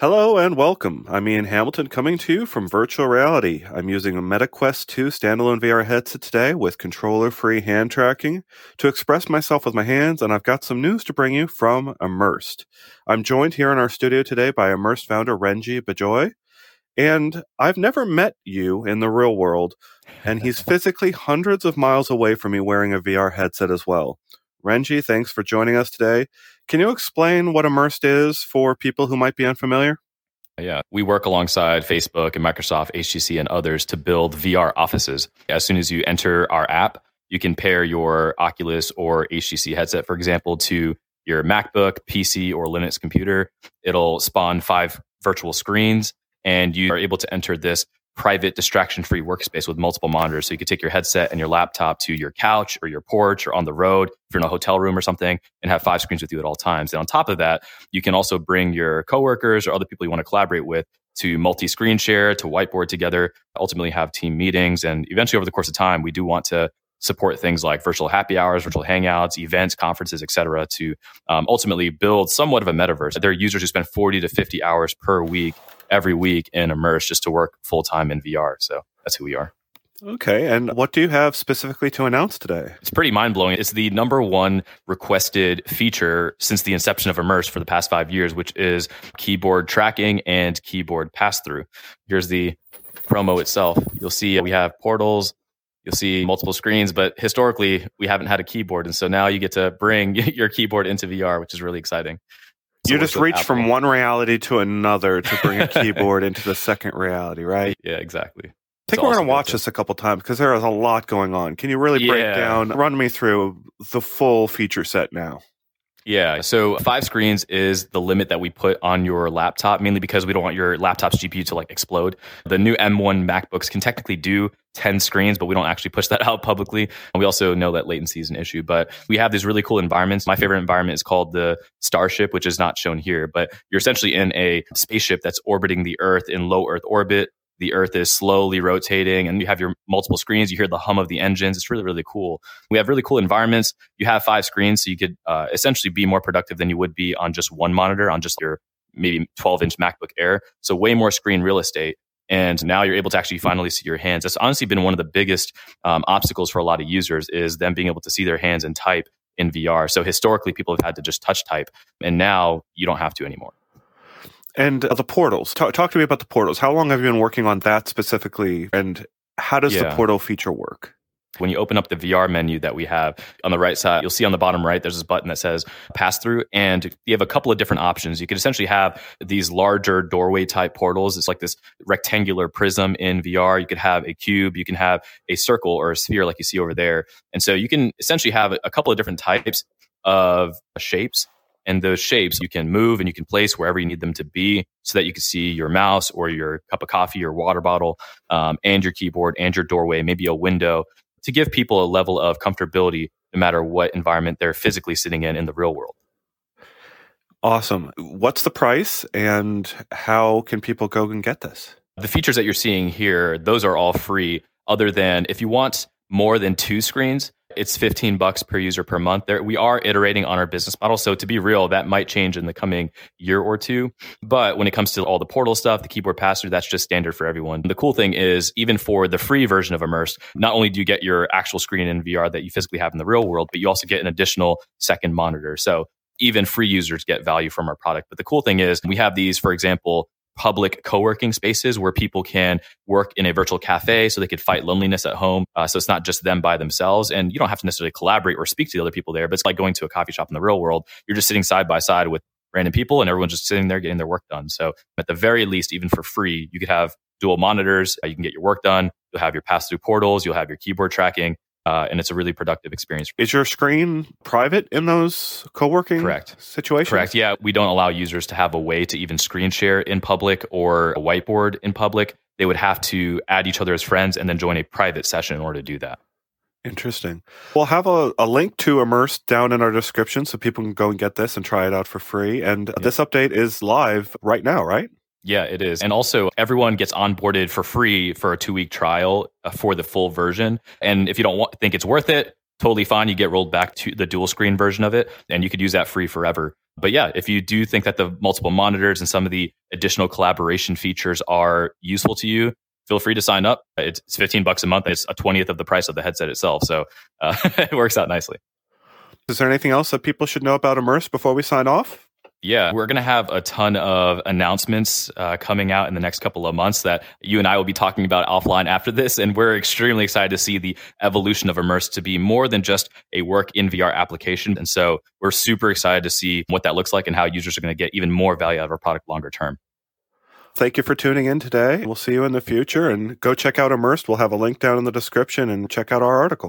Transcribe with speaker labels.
Speaker 1: Hello and welcome. I'm Ian Hamilton coming to you from virtual reality. I'm using a MetaQuest 2 standalone VR headset today with controller free hand tracking to express myself with my hands, and I've got some news to bring you from Immersed. I'm joined here in our studio today by Immersed founder Renji Bijoy, and I've never met you in the real world, and he's physically hundreds of miles away from me wearing a VR headset as well. Renji, thanks for joining us today. Can you explain what Immersed is for people who might be unfamiliar?
Speaker 2: Yeah, we work alongside Facebook and Microsoft, HTC, and others to build VR offices. As soon as you enter our app, you can pair your Oculus or HTC headset, for example, to your MacBook, PC, or Linux computer. It'll spawn five virtual screens, and you are able to enter this private distraction free workspace with multiple monitors. So you could take your headset and your laptop to your couch or your porch or on the road if you're in a hotel room or something and have five screens with you at all times. And on top of that, you can also bring your coworkers or other people you want to collaborate with to multi screen share, to whiteboard together, ultimately have team meetings. And eventually, over the course of time, we do want to support things like virtual happy hours, virtual hangouts, events, conferences, et cetera, to um, ultimately build somewhat of a metaverse. There are users who spend 40 to 50 hours per week every week in Immerse just to work full time in VR. So that's who we are.
Speaker 1: Okay. And what do you have specifically to announce today?
Speaker 2: It's pretty mind blowing. It's the number one requested feature since the inception of Immerse for the past five years, which is keyboard tracking and keyboard pass through. Here's the promo itself. You'll see we have portals. You'll see multiple screens, but historically we haven't had a keyboard. And so now you get to bring your keyboard into VR, which is really exciting.
Speaker 1: You just reach Apple. from one reality to another to bring a keyboard into the second reality, right?
Speaker 2: Yeah, exactly. I
Speaker 1: think we're going to watch this a couple times because there is a lot going on. Can you really break yeah. down, run me through the full feature set now?
Speaker 2: Yeah. So five screens is the limit that we put on your laptop, mainly because we don't want your laptop's GPU to like explode. The new M1 MacBooks can technically do 10 screens, but we don't actually push that out publicly. And we also know that latency is an issue, but we have these really cool environments. My favorite environment is called the Starship, which is not shown here, but you're essentially in a spaceship that's orbiting the Earth in low Earth orbit the earth is slowly rotating and you have your multiple screens you hear the hum of the engines. It's really really cool. We have really cool environments. You have five screens so you could uh, essentially be more productive than you would be on just one monitor on just your maybe 12 inch macbook air. So way more screen real estate and now you're able to actually finally see your hands. That's honestly been one of the biggest um, obstacles for a lot of users is them being able to see their hands and type in vr so historically people have had to just touch type and now you don't have to anymore
Speaker 1: and uh, the portals. Talk, talk, to me about the portals. How long have you been working on that specifically? And how does yeah. the portal feature work?
Speaker 2: When you open up the VR menu that we have on the right side, you'll see on the bottom right, there's this button that says pass through. And you have a couple of different options. You could essentially have these larger doorway type portals. It's like this rectangular prism in VR. You could have a cube. You can have a circle or a sphere like you see over there. And so you can essentially have a couple of different types of shapes and those shapes you can move and you can place wherever you need them to be so that you can see your mouse or your cup of coffee or water bottle um, and your keyboard and your doorway, maybe a window to give people a level of comfortability no matter what environment they're physically sitting in in the real world.
Speaker 1: Awesome. What's the price and how can people go and get this?
Speaker 2: The features that you're seeing here, those are all free, other than if you want more than two screens, it's 15 bucks per user per month. There, we are iterating on our business model. So to be real, that might change in the coming year or two. But when it comes to all the portal stuff, the keyboard pass through, that's just standard for everyone. The cool thing is, even for the free version of Immerse, not only do you get your actual screen in VR that you physically have in the real world, but you also get an additional second monitor. So even free users get value from our product. But the cool thing is we have these, for example, public co-working spaces where people can work in a virtual cafe so they could fight loneliness at home uh, so it's not just them by themselves. And you don't have to necessarily collaborate or speak to the other people there but it's like going to a coffee shop in the real world. You're just sitting side by side with random people and everyone's just sitting there getting their work done. So at the very least even for free you could have dual monitors uh, you can get your work done. You'll have your pass through portals. You'll have your keyboard tracking uh, and it's a really productive experience.
Speaker 1: Is your screen private in those co-working
Speaker 2: Correct.
Speaker 1: situations?
Speaker 2: Correct. Yeah, we don't allow users to have a way to even screen share in public or a whiteboard in public. They would have to add each other as friends and then join a private session in order to do that.
Speaker 1: Interesting. We'll have a, a link to Immerse down in our description so people can go and get this and try it out for free. And yeah. this update is live right now, right?
Speaker 2: Yeah, it is. And also, everyone gets onboarded for free for a two week trial uh, for the full version. And if you don't want, think it's worth it, totally fine. You get rolled back to the dual screen version of it, and you could use that free forever. But yeah, if you do think that the multiple monitors and some of the additional collaboration features are useful to you, feel free to sign up. It's 15 bucks a month. It's a 20th of the price of the headset itself. So uh, it works out nicely.
Speaker 1: Is there anything else that people should know about Immerse before we sign off?
Speaker 2: Yeah, we're going to have a ton of announcements uh, coming out in the next couple of months that you and I will be talking about offline after this. And we're extremely excited to see the evolution of Immerse to be more than just a work in VR application. And so we're super excited to see what that looks like and how users are going to get even more value out of our product longer term.
Speaker 1: Thank you for tuning in today. We'll see you in the future and go check out Immersed. We'll have a link down in the description and check out our article.